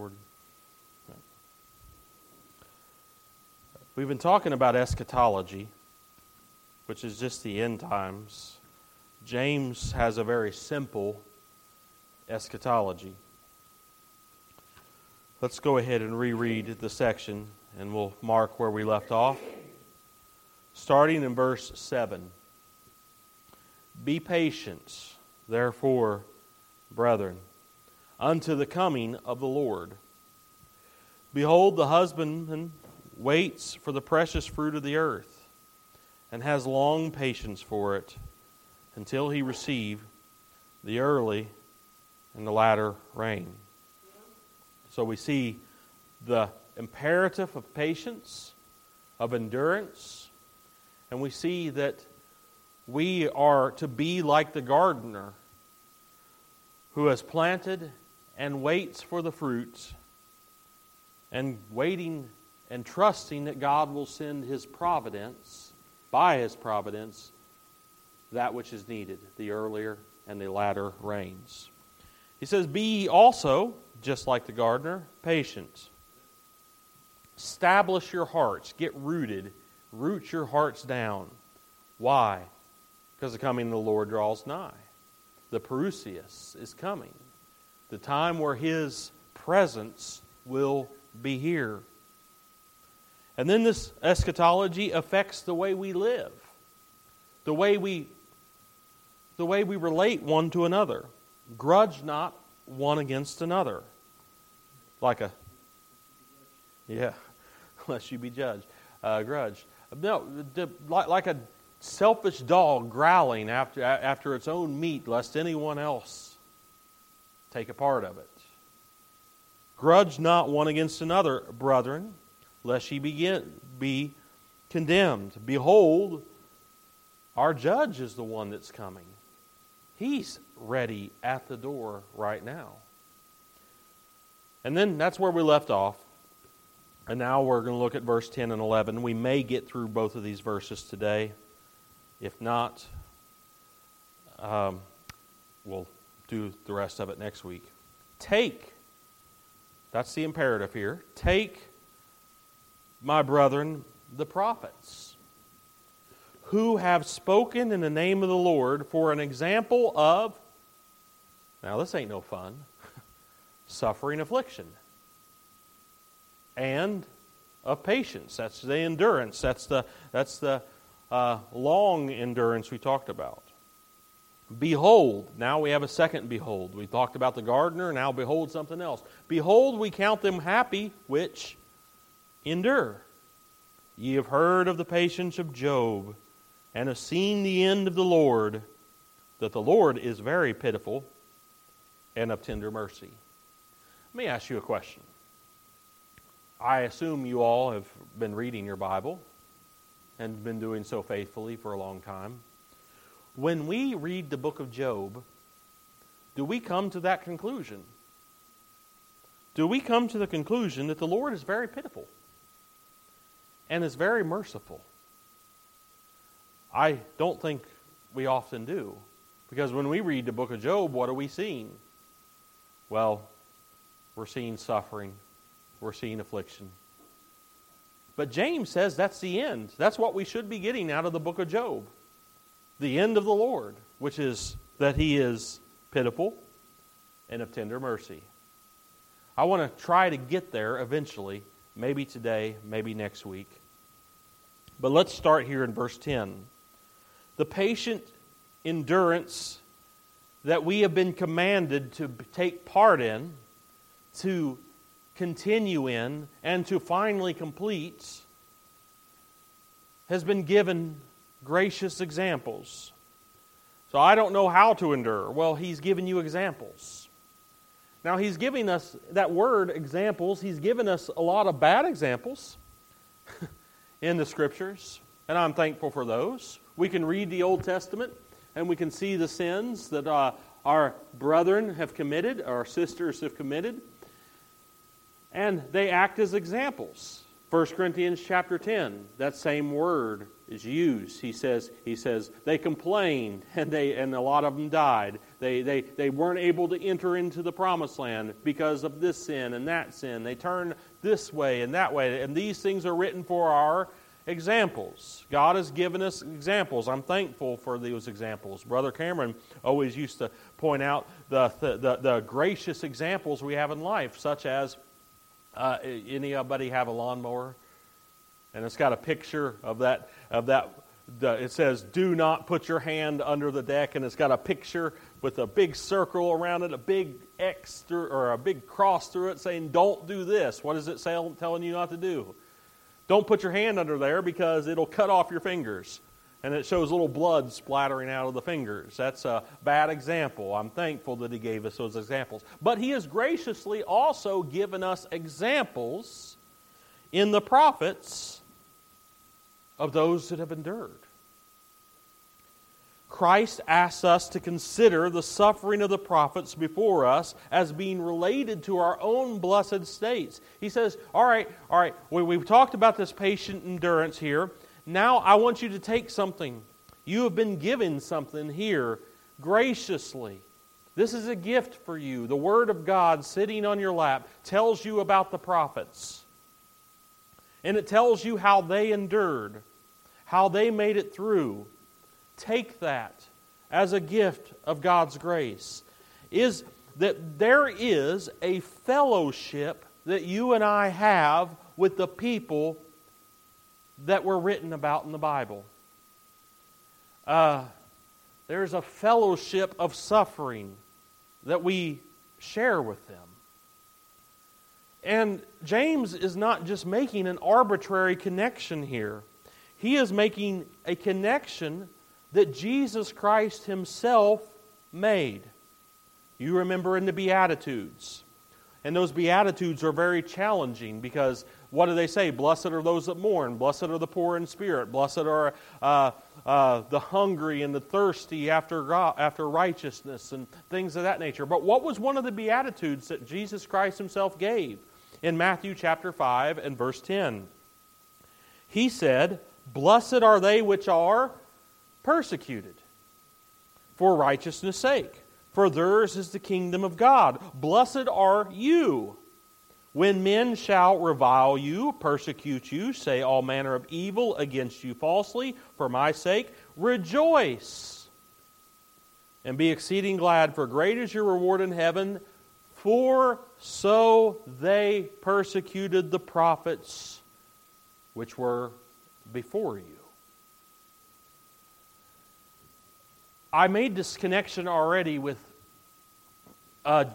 recorded. We've been talking about eschatology, which is just the end times. James has a very simple eschatology. Let's go ahead and reread the section and we'll mark where we left off. Starting in verse 7. Be patient, therefore, brethren, unto the coming of the Lord. Behold, the husbandman waits for the precious fruit of the earth and has long patience for it until he receive the early and the latter rain. So we see the imperative of patience, of endurance, and we see that we are to be like the gardener who has planted and waits for the fruits and waiting and trusting that God will send His providence, by His providence, that which is needed, the earlier and the latter rains. He says, Be also, just like the gardener, patient. Establish your hearts, get rooted, root your hearts down. Why? Because the coming of the Lord draws nigh. The Parousia is coming. The time where His presence will be here. And then this eschatology affects the way we live, the way we, the way we relate one to another. Grudge not one against another. Like a, yeah, lest you be judged. Uh, grudge. No, like, like a selfish dog growling after, after its own meat, lest anyone else take a part of it. Grudge not one against another, brethren lest ye begin, be condemned. Behold, our judge is the one that's coming. He's ready at the door right now. And then that's where we left off. And now we're going to look at verse 10 and 11. We may get through both of these verses today. If not, um, we'll do the rest of it next week. Take, that's the imperative here. Take my brethren, the prophets, who have spoken in the name of the Lord for an example of, now this ain't no fun, suffering affliction, and of patience. That's the endurance. That's the, that's the uh, long endurance we talked about. Behold, now we have a second behold. We talked about the gardener, now behold something else. Behold, we count them happy which endure. Ye have heard of the patience of Job, and have seen the end of the Lord, that the Lord is very pitiful and of tender mercy. Let me ask you a question. I assume you all have been reading your Bible and been doing so faithfully for a long time. When we read the book of Job, do we come to that conclusion? Do we come to the conclusion that the Lord is very pitiful? and is very merciful. I don't think we often do. Because when we read the book of Job, what are we seeing? Well, we're seeing suffering, we're seeing affliction. But James says that's the end. That's what we should be getting out of the book of Job. The end of the Lord, which is that he is pitiful and of tender mercy. I want to try to get there eventually, maybe today, maybe next week. But let's start here in verse 10. The patient endurance that we have been commanded to take part in, to continue in, and to finally complete has been given gracious examples. So I don't know how to endure. Well, he's given you examples. Now, he's giving us that word examples, he's given us a lot of bad examples. in the scriptures, and I'm thankful for those. We can read the Old Testament and we can see the sins that uh, our brethren have committed, our sisters have committed, and they act as examples. 1 Corinthians chapter 10, that same word is used. He says, he says they complained and, they, and a lot of them died. They, they, they weren't able to enter into the promised land because of this sin and that sin. They turned this way and that way. And these things are written for our examples. God has given us examples. I'm thankful for those examples. Brother Cameron always used to point out the, the, the, the gracious examples we have in life, such as uh, anybody have a lawnmower? And it's got a picture of that, of that it says, do not put your hand under the deck, and it's got a picture with a big circle around it, a big X through, or a big cross through it saying, don't do this. What is it say, telling you not to do? Don't put your hand under there because it'll cut off your fingers. And it shows little blood splattering out of the fingers. That's a bad example. I'm thankful that he gave us those examples. But he has graciously also given us examples in the prophets of those that have endured. Christ asks us to consider the suffering of the prophets before us as being related to our own blessed states. He says, All right, all right, we, we've talked about this patient endurance here. Now I want you to take something. You have been given something here graciously. This is a gift for you. The Word of God sitting on your lap tells you about the prophets. And it tells you how they endured, how they made it through take that as a gift of God's grace is that there is a fellowship that you and I have with the people that were written about in the Bible. Uh, there's a fellowship of suffering that we share with them. And James is not just making an arbitrary connection here, he is making a connection that Jesus Christ Himself made. You remember in the Beatitudes. And those Beatitudes are very challenging because what do they say? Blessed are those that mourn. Blessed are the poor in spirit. Blessed are uh, uh, the hungry and the thirsty after, God, after righteousness and things of that nature. But what was one of the Beatitudes that Jesus Christ Himself gave? In Matthew chapter 5 and verse 10. He said, Blessed are they which are persecuted for righteousness' sake. For theirs is the kingdom of God. Blessed are you when men shall revile you, persecute you, say all manner of evil against you falsely for my sake. Rejoice and be exceeding glad, for great is your reward in heaven. For so they persecuted the prophets which were before you. I made this connection already with uh,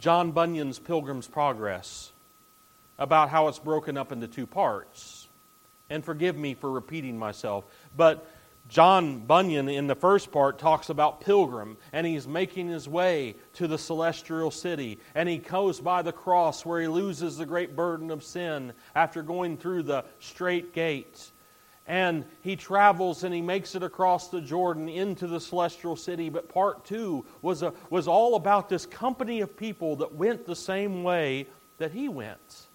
John Bunyan's Pilgrim's Progress about how it's broken up into two parts. And forgive me for repeating myself, but John Bunyan in the first part talks about pilgrim, and he's making his way to the celestial city, and he goes by the cross where he loses the great burden of sin after going through the strait gate and he travels and he makes it across the Jordan into the celestial city. But part two was, a, was all about this company of people that went the same way that he went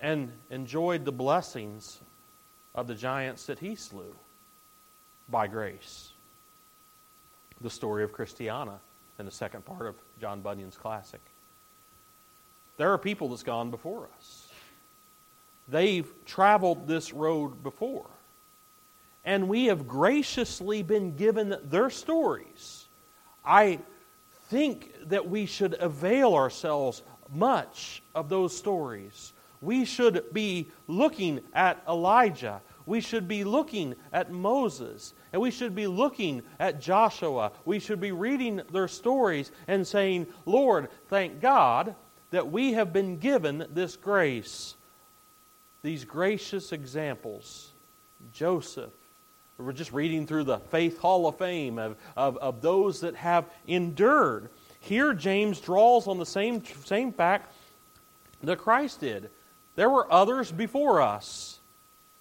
and enjoyed the blessings of the giants that he slew by grace. The story of Christiana in the second part of John Bunyan's classic. There are people that's gone before us. They've traveled this road before. And we have graciously been given their stories. I think that we should avail ourselves much of those stories. We should be looking at Elijah. We should be looking at Moses. And we should be looking at Joshua. We should be reading their stories and saying, Lord, thank God that we have been given this grace these gracious examples. Joseph. We're just reading through the Faith Hall of Fame of, of, of those that have endured. Here, James draws on the same, same fact that Christ did. There were others before us,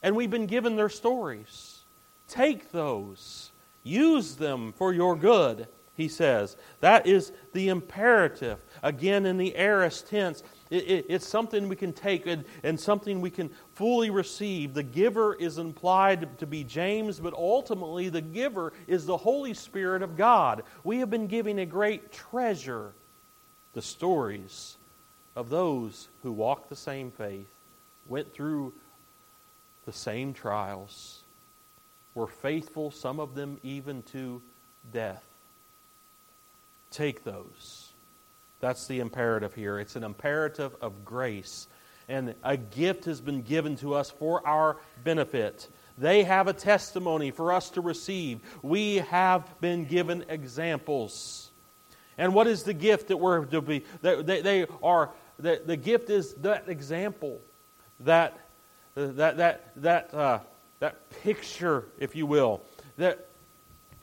and we've been given their stories. Take those, use them for your good. he says. That is the imperative. Again, in the aorist tense, it, it, it's something we can take and, and something we can fully receive. The giver is implied to be James, but ultimately the giver is the Holy Spirit of God. We have been giving a great treasure the stories of those who walked the same faith, went through the same trials, were faithful, some of them even to death. Take those. That's the imperative here. It's an imperative of grace. And a gift has been given to us for our benefit. They have a testimony for us to receive. We have been given examples. And what is the gift that we're to be? They, they are, the, the gift is that example, that, that, that, that, uh, that picture, if you will, that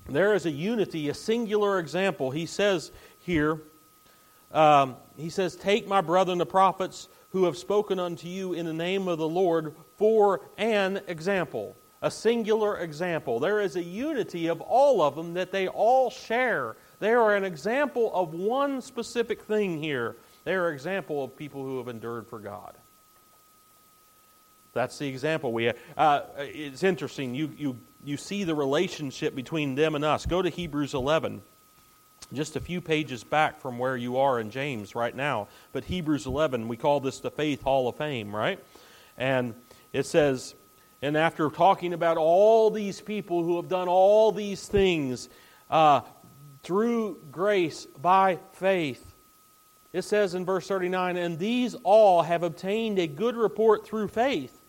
there is a unity, a singular example. He says here, um, he says, Take my brethren the prophets who have spoken unto you in the name of the Lord for an example, a singular example. There is a unity of all of them that they all share. They are an example of one specific thing here. They are an example of people who have endured for God. That's the example we have. Uh, it's interesting. You, you, you see the relationship between them and us. Go to Hebrews 11, just a few pages back from where you are in James right now. But Hebrews 11, we call this the Faith Hall of Fame, right? And it says, and after talking about all these people who have done all these things uh, through grace by faith, it says in verse 39, and these all have obtained a good report through faith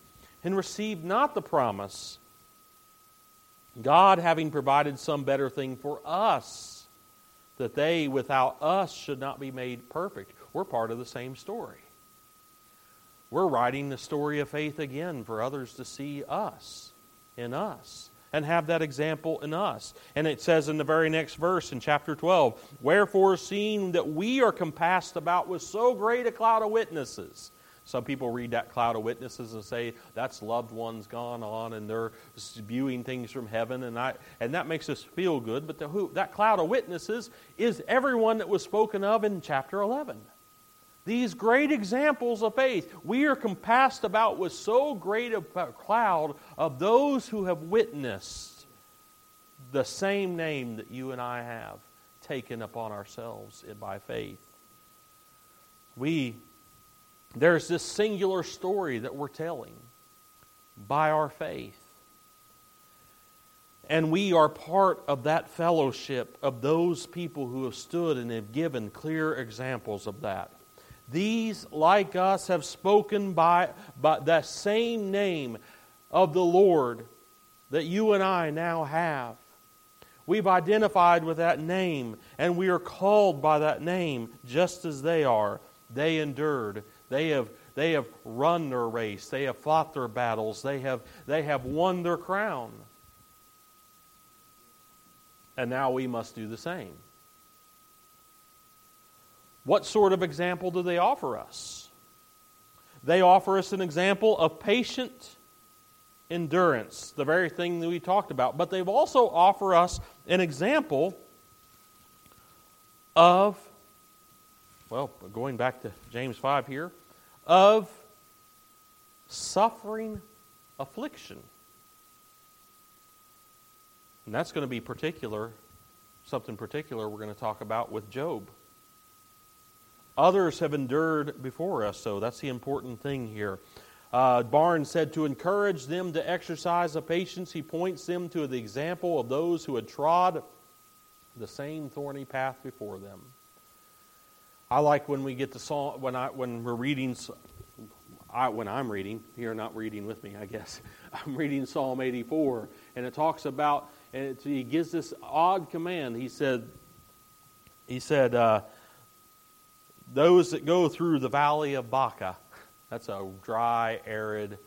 and received not the promise, God having provided some better thing for us, that they without us should not be made perfect. We're part of the same story. We're writing the story of faith again for others to see us in us and have that example in us. And it says in the very next verse in chapter 12, Wherefore, seeing that we are compassed about with so great a cloud of witnesses, some people read that cloud of witnesses and say that's loved ones gone on and they're spewing things from heaven, and, I, and that makes us feel good. But the, who, that cloud of witnesses is everyone that was spoken of in chapter 11. These great examples of faith, we are compassed about with so great a cloud of those who have witnessed the same name that you and I have taken upon ourselves by faith. We there's this singular story that we're telling by our faith. And we are part of that fellowship of those people who have stood and have given clear examples of that. These, like us, have spoken by, by that same name of the Lord that you and I now have. We've identified with that name, and we are called by that name just as they are. They endured they have, they have run their race. They have fought their battles. They have, they have won their crown. And now we must do the same. What sort of example do they offer us? They offer us an example of patient endurance, the very thing that we talked about. But they've also offer us an example of well, going back to James 5 here, of suffering affliction. And that's going to be particular, something particular we're going to talk about with Job. Others have endured before us, so that's the important thing here. Uh, Barnes said to encourage them to exercise a patience, he points them to the example of those who had trod the same thorny path before them. I like when we get to Psalm when I when we're reading. I, when I'm reading, you're not reading with me, I guess. I'm reading Psalm 84, and it talks about, and it, he gives this odd command. He said, he said, uh, those that go through the valley of Baca, that's a dry, arid,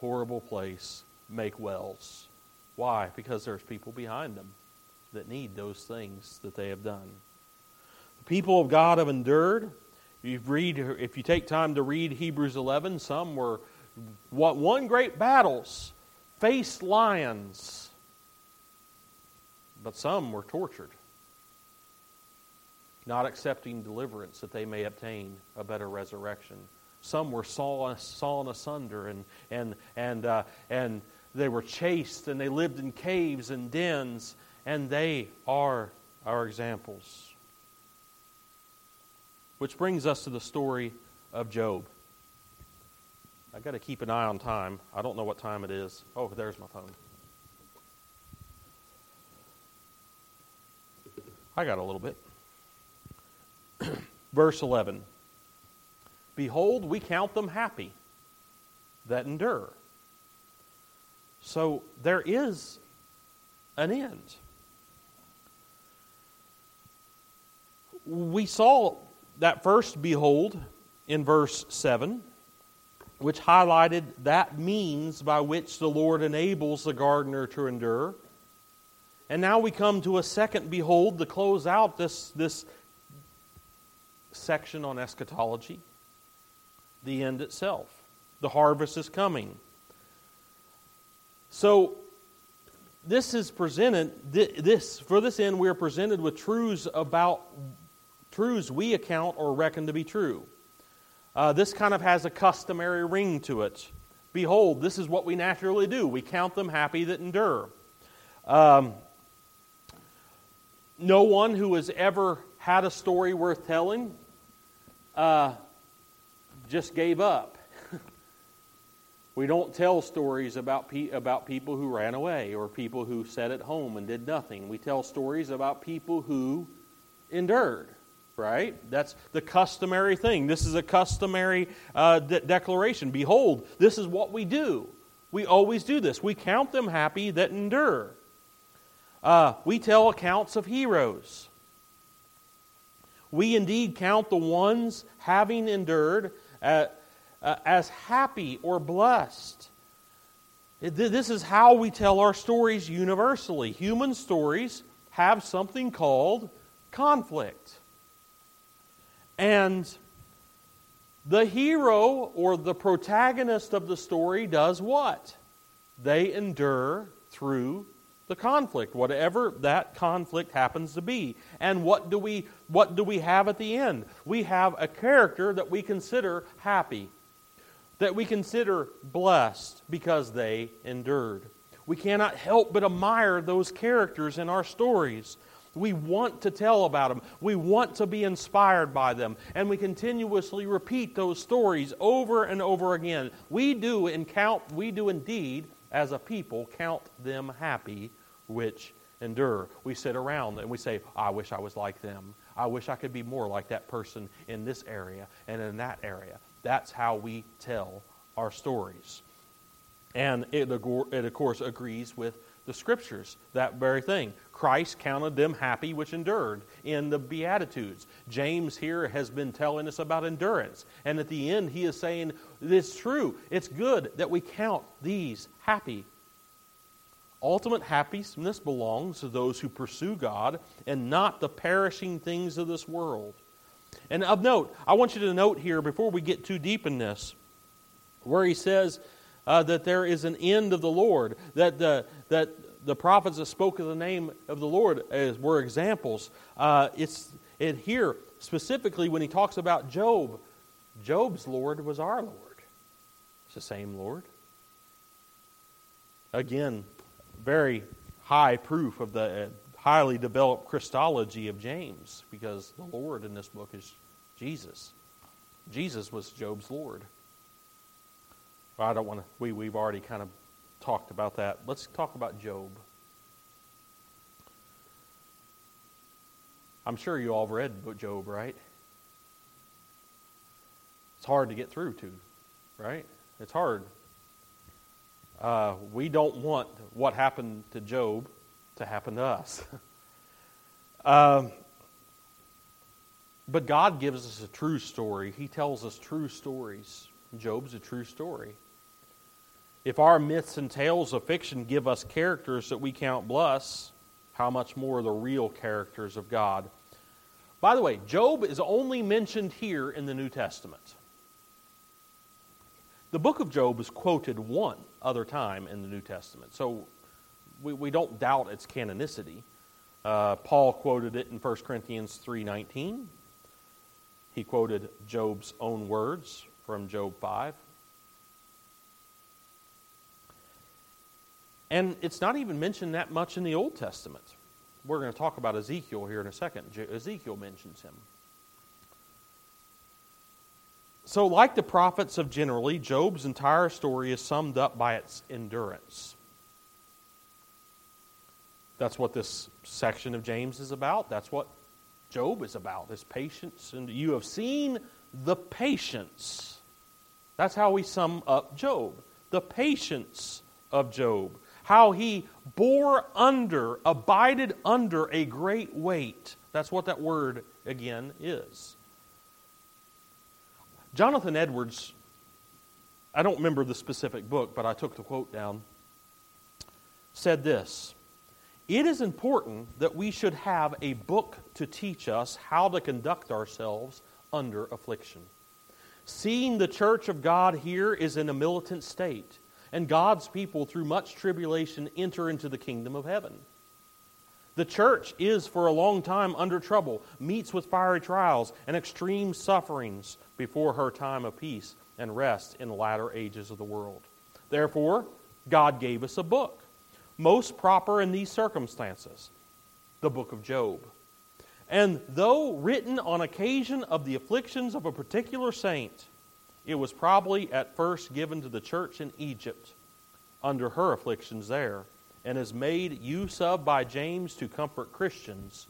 horrible place, make wells. Why? Because there's people behind them that need those things that they have done people of God have endured. You read, if you take time to read Hebrews 11, some were what won great battles, faced lions, but some were tortured. not accepting deliverance that they may obtain a better resurrection. Some were sawn, sawn asunder and, and, and, uh, and they were chased and they lived in caves and dens, and they are our examples. Which brings us to the story of Job. I got to keep an eye on time. I don't know what time it is. Oh, there's my phone. I got a little bit. Verse 11 Behold, we count them happy that endure. So there is an end. We saw that first behold in verse 7, which highlighted that means by which the Lord enables the gardener to endure. And now we come to a second behold to close out this, this section on eschatology, the end itself. The harvest is coming. So, this is presented, this, for this end, we are presented with truths about truths we account or reckon to be true. Uh, this kind of has a customary ring to it. Behold, this is what we naturally do. We count them happy that endure. Um, no one who has ever had a story worth telling uh, just gave up. we don't tell stories about, pe- about people who ran away or people who sat at home and did nothing. We tell stories about people who endured right? That's the customary thing. This is a customary uh, de- declaration. Behold, this is what we do. We always do this. We count them happy that endure. Uh, we tell accounts of heroes. We indeed count the ones having endured uh, uh, as happy or blessed. This is how we tell our stories universally. Human stories have something called conflict. And the hero or the protagonist of the story does what? They endure through the conflict, whatever that conflict happens to be. And what do we what do we have at the end? We have a character that we consider happy, that we consider blessed because they endured. We cannot help but admire those characters in our stories. We want to tell about them. We want to be inspired by them. And we continuously repeat those stories over and over again. We do and count, we do indeed, as a people, count them happy which endure. We sit around and we say, I wish I was like them. I wish I could be more like that person in this area and in that area. That's how we tell our stories. And it, it of course, agrees with the scriptures, that very thing. Christ counted them happy which endured in the Beatitudes. James here has been telling us about endurance. And at the end, he is saying, It's true, it's good that we count these happy. Ultimate happiness belongs to those who pursue God and not the perishing things of this world. And of note, I want you to note here before we get too deep in this, where he says, uh, that there is an end of the Lord, that the, that the prophets that spoke of the name of the Lord as, were examples. Uh, it's it here specifically when he talks about Job. Job's Lord was our Lord. It's the same Lord. Again, very high proof of the uh, highly developed Christology of James, because the Lord in this book is Jesus. Jesus was Job's Lord. I don't want to, we, we've already kind of talked about that. Let's talk about Job. I'm sure you all read Job, right? It's hard to get through to, right? It's hard. Uh, we don't want what happened to Job to happen to us. um, but God gives us a true story. He tells us true stories. Job's a true story. If our myths and tales of fiction give us characters that we count bless, how much more the real characters of God? By the way, Job is only mentioned here in the New Testament. The book of Job is quoted one other time in the New Testament, so we, we don't doubt its canonicity. Uh, Paul quoted it in 1 Corinthians 3:19. He quoted Job's own words from Job 5. And it's not even mentioned that much in the Old Testament. We're going to talk about Ezekiel here in a second. Ezekiel mentions him. So, like the prophets of generally, Job's entire story is summed up by its endurance. That's what this section of James is about. That's what Job is about, his patience. And you have seen the patience. That's how we sum up Job. The patience of Job. How he bore under, abided under a great weight. That's what that word again is. Jonathan Edwards, I don't remember the specific book, but I took the quote down, said this It is important that we should have a book to teach us how to conduct ourselves under affliction. Seeing the church of God here is in a militant state, and God's people, through much tribulation, enter into the kingdom of heaven. The church is for a long time under trouble, meets with fiery trials and extreme sufferings before her time of peace and rest in the latter ages of the world. Therefore, God gave us a book, most proper in these circumstances, the book of Job. And though written on occasion of the afflictions of a particular saint, it was probably at first given to the church in Egypt under her afflictions there and is made use of by James to comfort Christians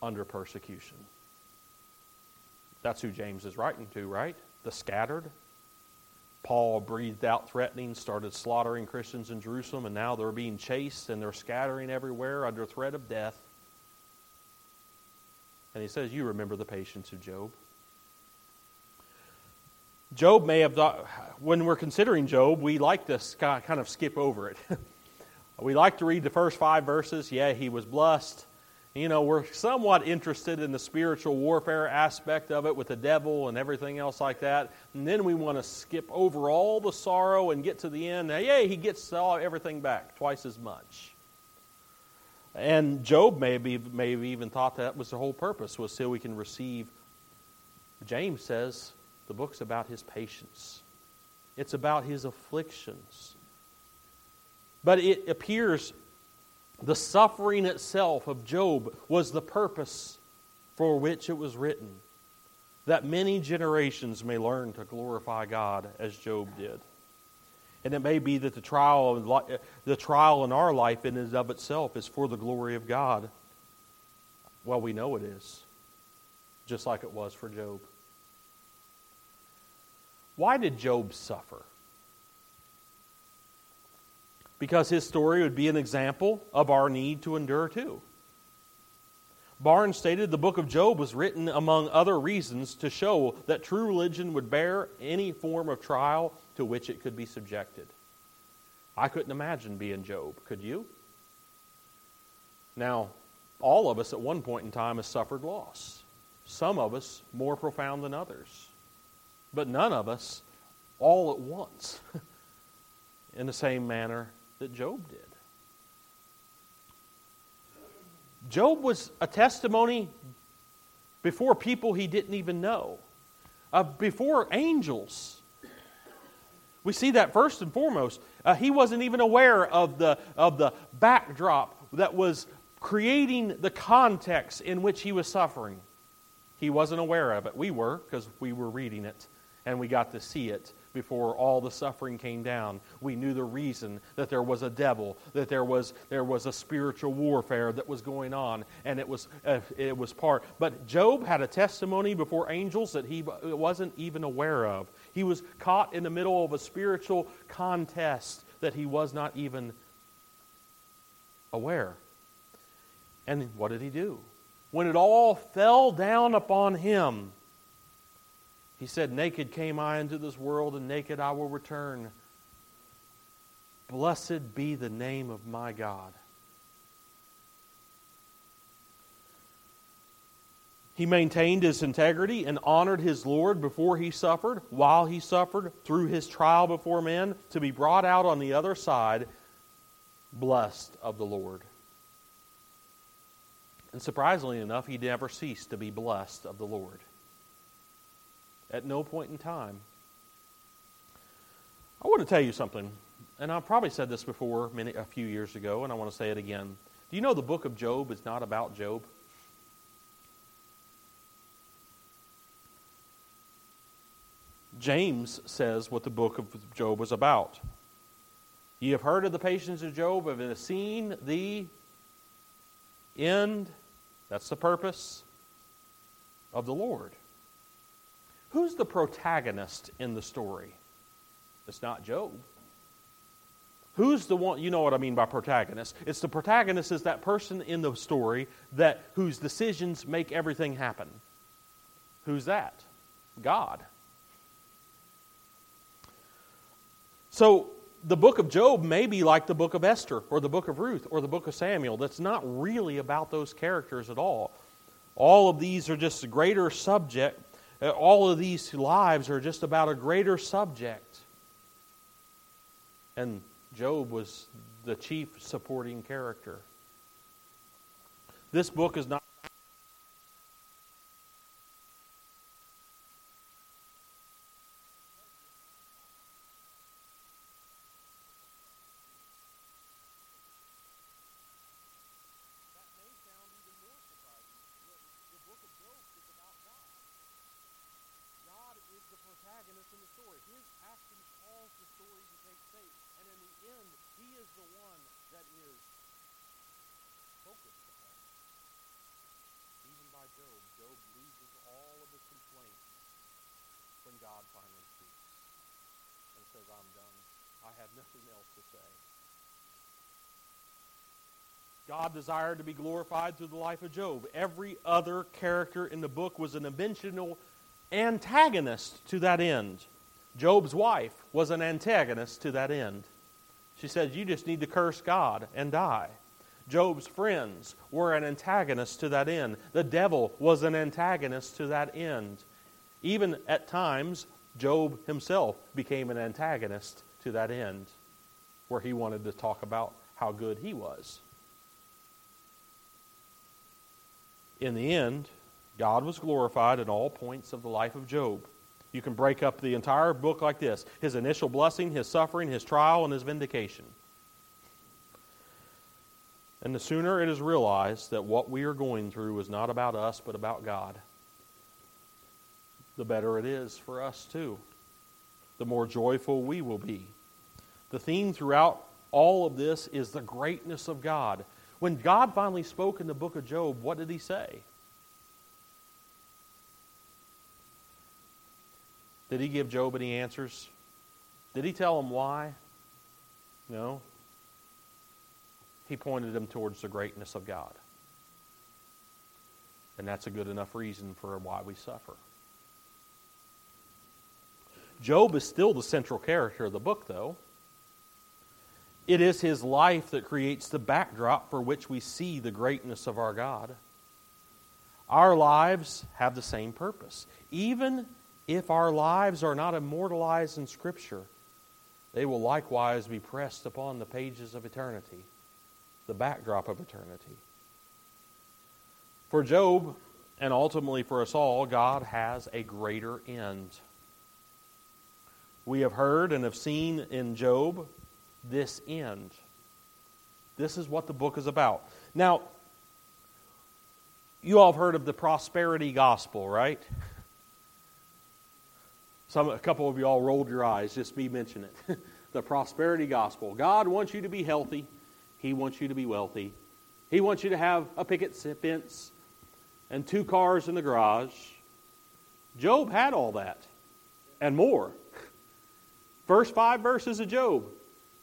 under persecution. That's who James is writing to, right? The scattered. Paul breathed out threatening, started slaughtering Christians in Jerusalem, and now they're being chased and they're scattering everywhere under threat of death. And he says, You remember the patience of Job. Job may have, when we're considering Job, we like to kind of skip over it. We like to read the first five verses. Yeah, he was blessed. You know, we're somewhat interested in the spiritual warfare aspect of it with the devil and everything else like that. And then we want to skip over all the sorrow and get to the end. Now, yeah, he gets all, everything back, twice as much. And Job maybe maybe even thought that was the whole purpose, was so we can receive. James says the book's about his patience. It's about his afflictions. But it appears the suffering itself of Job was the purpose for which it was written, that many generations may learn to glorify God as Job did. And it may be that the trial, the trial in our life in and of itself is for the glory of God. Well, we know it is, just like it was for Job. Why did Job suffer? because his story would be an example of our need to endure too. Barnes stated the book of Job was written, among other reasons, to show that true religion would bear any form of trial to which it could be subjected. I couldn't imagine being Job, could you? Now, all of us at one point in time have suffered loss. Some of us more profound than others. But none of us all at once in the same manner that Job did. Job was a testimony before people he didn't even know, uh, before angels. We see that first and foremost. Uh, he wasn't even aware of the, of the backdrop that was creating the context in which he was suffering. He wasn't aware of it. We were, because we were reading it and we got to see it before all the suffering came down. We knew the reason that there was a devil, that there was, there was a spiritual warfare that was going on, and it was, uh, it was part. But Job had a testimony before angels that he wasn't even aware of. He was caught in the middle of a spiritual contest that he was not even aware. And what did he do? When it all fell down upon him, he said, Naked came I into this world, and naked I will return. Blessed be the name of my God. He maintained his integrity and honored his Lord before he suffered, while he suffered, through his trial before men, to be brought out on the other side, blessed of the Lord. And surprisingly enough, he never ceased to be blessed of the Lord. At no point in time. I want to tell you something, and I've probably said this before many, a few years ago, and I want to say it again. Do you know the book of Job is not about Job? James says what the book of Job was about. Ye have heard of the patience of Job, have seen the end. That's the purpose of the Lord. Who's the protagonist in the story? It's not Job. Who's the one? You know what I mean by protagonist. It's the protagonist is that person in the story that whose decisions make everything happen. Who's that? God. So the book of Job may be like the book of Esther or the book of Ruth or the book of Samuel. That's not really about those characters at all. All of these are just greater subject. Uh, all of these lives are just about a greater subject. And Job was the chief supporting character. This book is not God desired to be glorified through the life of Job. Every other character in the book was an eventual antagonist to that end. Job's wife was an antagonist to that end. She said, You just need to curse God and die. Job's friends were an antagonist to that end. The devil was an antagonist to that end. Even at times, Job himself became an antagonist to that end, where he wanted to talk about how good he was. in the end, God was glorified in all points of the life of Job. You can break up the entire book like this his initial blessing, his suffering, his trial, and his vindication. And the sooner it is realized that what we are going through is not about us, but about God, the better it is for us too. The more joyful we will be. The theme throughout all of this is the greatness of God. When God finally spoke in the book of Job, what did he say? Did he give Job any answers? Did he tell him why? No. He pointed him towards the greatness of God. And that's a good enough reason for why we suffer. Job is still the central character of the book, though. It is his life that creates the backdrop for which we see the greatness of our God. Our lives have the same purpose. Even if our lives are not immortalized in Scripture, they will likewise be pressed upon the pages of eternity, the backdrop of eternity. For Job, and ultimately for us all, God has a greater end. We have heard and have seen in Job this end. This is what the book is about. Now, you all have heard of the prosperity gospel, right? Some, a couple of you all rolled your eyes, just me mention it. the prosperity gospel. God wants you to be healthy. He wants you to be wealthy. He wants you to have a picket fence and two cars in the garage. Job had all that and more. First five verses of Job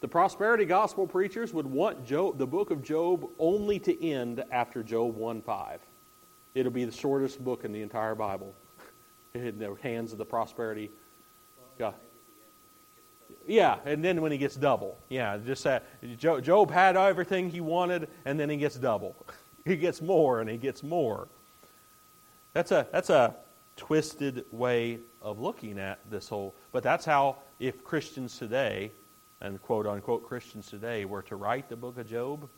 the prosperity gospel preachers would want Job, the book of Job only to end after Job 1 5. It'll be the shortest book in the entire Bible in the hands of the prosperity God. Yeah, and then when he gets double. Yeah, just that. Job had everything he wanted, and then he gets double. He gets more, and he gets more. That's a, that's a twisted way of looking at this whole. But that's how, if Christians today and quote unquote Christians today were to write the book of Job,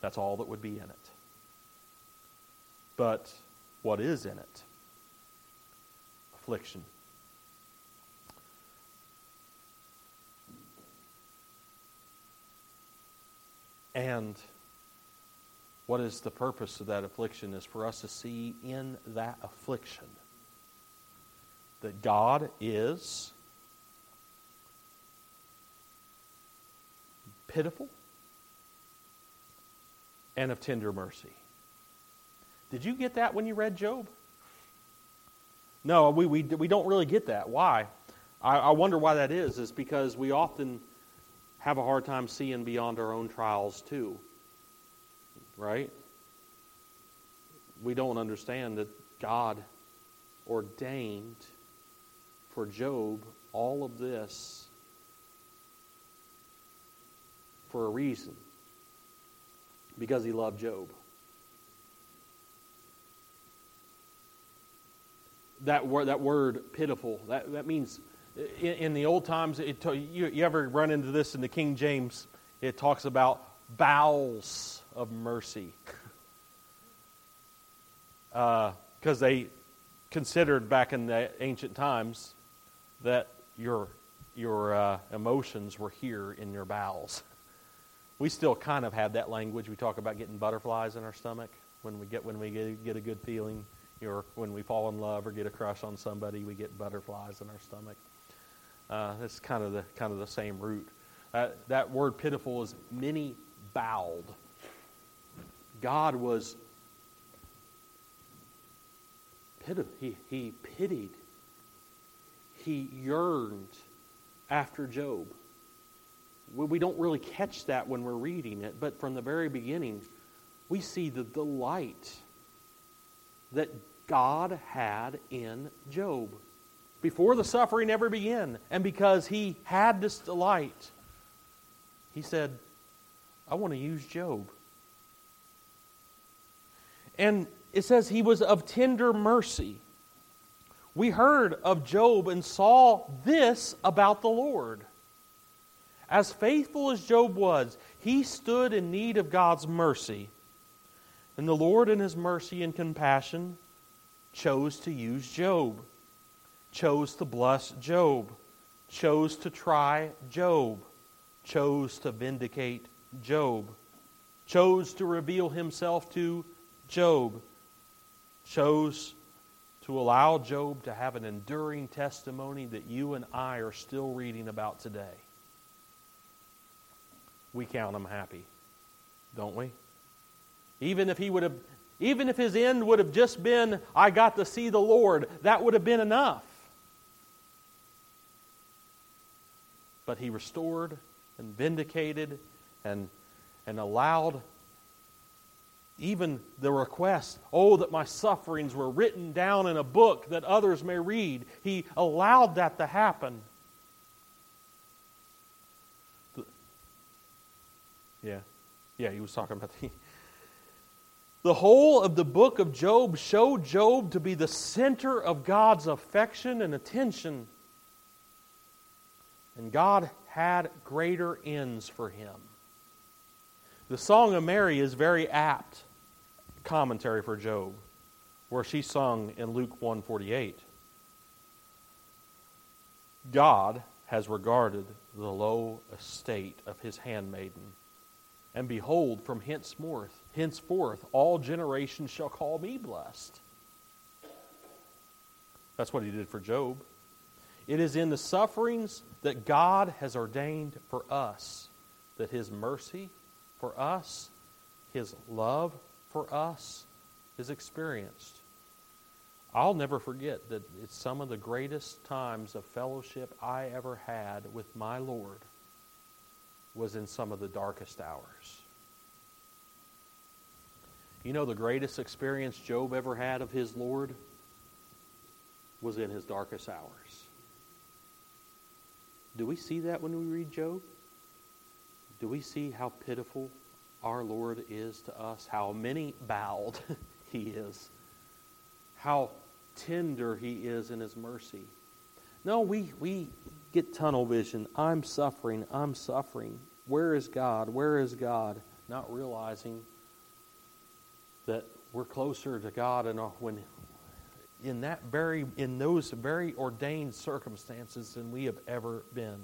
that's all that would be in it. But what is in it? Affliction. And what is the purpose of that affliction is for us to see in that affliction that God is pitiful and of tender mercy. Did you get that when you read Job? No, we, we, we don't really get that. Why? I, I wonder why that is. Is because we often have a hard time seeing beyond our own trials, too. Right? We don't understand that God ordained for Job all of this for a reason because he loved Job. That word, that word pitiful, that, that means in, in the old times, it, you, you ever run into this in the King James? It talks about bowels of mercy. Because uh, they considered back in the ancient times that your, your uh, emotions were here in your bowels. We still kind of have that language. We talk about getting butterflies in our stomach when we get when we get, get a good feeling, or when we fall in love or get a crush on somebody, we get butterflies in our stomach. Uh, it's kind of the kind of the same root. Uh, that word pitiful is many bowed. God was pitiful. he, he pitied, he yearned after Job. We don't really catch that when we're reading it, but from the very beginning, we see the delight that God had in Job before the suffering ever began. And because he had this delight, he said, I want to use Job. And it says he was of tender mercy. We heard of Job and saw this about the Lord. As faithful as Job was, he stood in need of God's mercy. And the Lord, in his mercy and compassion, chose to use Job, chose to bless Job, chose to try Job, chose to vindicate Job, chose to reveal himself to Job, chose to allow Job to have an enduring testimony that you and I are still reading about today. We count him happy, don't we? Even if he would have even if his end would have just been I got to see the Lord, that would have been enough. But he restored and vindicated and and allowed even the request, oh, that my sufferings were written down in a book that others may read. He allowed that to happen. Yeah. Yeah, he was talking about the. The whole of the book of Job showed Job to be the center of God's affection and attention. And God had greater ends for him. The Song of Mary is very apt commentary for Job, where she sung in Luke 148. God has regarded the low estate of his handmaiden, and behold, from henceforth, henceforth all generations shall call me blessed. That's what he did for Job. It is in the sufferings that God has ordained for us that his mercy for us, His love for us is experienced. I'll never forget that it's some of the greatest times of fellowship I ever had with my Lord was in some of the darkest hours. You know, the greatest experience Job ever had of his Lord was in his darkest hours. Do we see that when we read Job? do we see how pitiful our Lord is to us? How many bowed he is? How tender he is in his mercy? No, we, we get tunnel vision. I'm suffering. I'm suffering. Where is God? Where is God? Not realizing that we're closer to God and when in that very in those very ordained circumstances than we have ever been.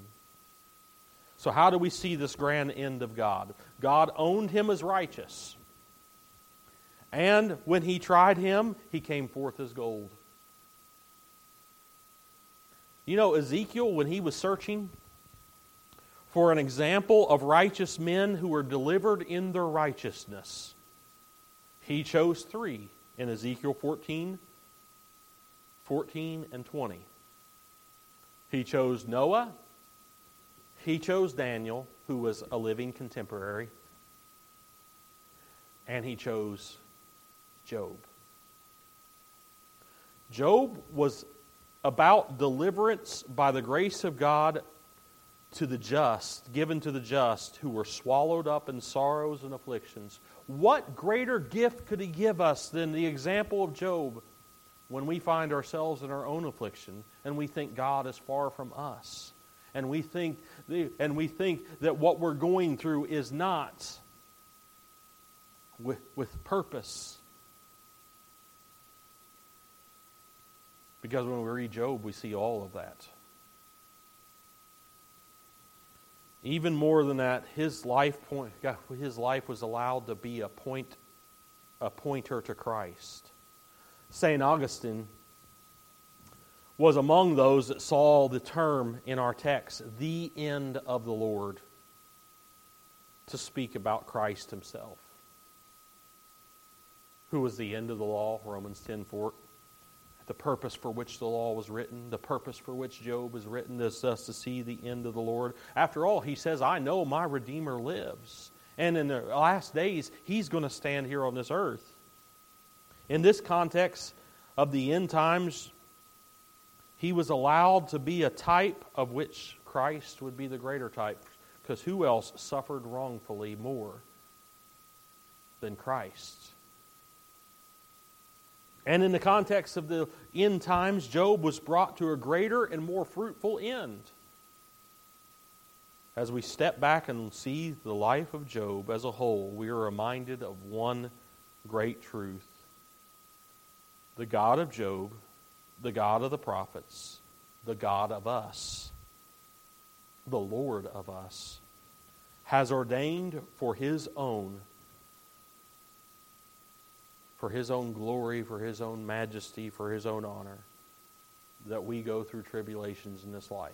So how do we see this grand end of God? God owned him as righteous. And when he tried him, he came forth as gold. You know, Ezekiel, when he was searching for an example of righteous men who were delivered in their righteousness, he chose three in Ezekiel 14, 14 and 20. He chose Noah, he chose Daniel, who was a living contemporary, and he chose Job. Job was about deliverance by the grace of God to the just, given to the just who were swallowed up in sorrows and afflictions. What greater gift could he give us than the example of Job when we find ourselves in our own affliction and we think God is far from us? And we think, the, and we think that what we're going through is not with, with purpose. Because when we read Job, we see all of that. Even more than that, his life point, his life was allowed to be a point, a pointer to Christ. St. Augustine was among those that saw the term in our text, the end of the Lord, to speak about Christ himself. Who was the end of the law? Romans 10 4 the purpose for which the law was written, the purpose for which Job was written, is us to see the end of the Lord. After all, he says, I know my Redeemer lives. And in the last days, he's going to stand here on this earth. In this context of the end times, he was allowed to be a type of which Christ would be the greater type. Because who else suffered wrongfully more than Christ? And in the context of the end times, Job was brought to a greater and more fruitful end. As we step back and see the life of Job as a whole, we are reminded of one great truth. The God of Job, the God of the prophets, the God of us, the Lord of us, has ordained for his own for His own glory, for His own majesty, for His own honor, that we go through tribulations in this life.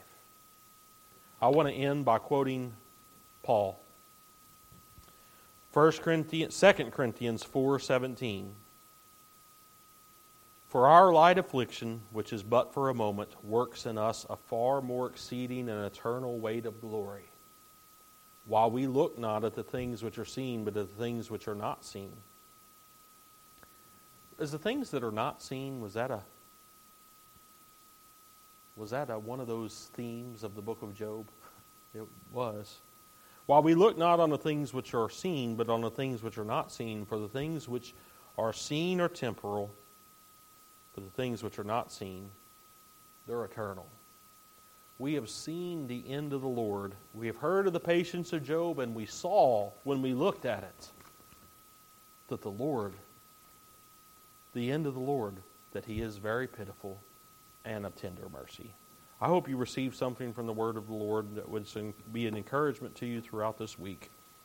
I want to end by quoting Paul. 1 Corinthians, 2 Corinthians 4.17 For our light affliction, which is but for a moment, works in us a far more exceeding and eternal weight of glory, while we look not at the things which are seen, but at the things which are not seen is the things that are not seen, was that a was that a, one of those themes of the book of Job? It was. While we look not on the things which are seen, but on the things which are not seen, for the things which are seen are temporal, but the things which are not seen, they're eternal. We have seen the end of the Lord. We have heard of the patience of Job, and we saw when we looked at it that the Lord the end of the Lord, that he is very pitiful and of tender mercy. I hope you receive something from the word of the Lord that would be an encouragement to you throughout this week.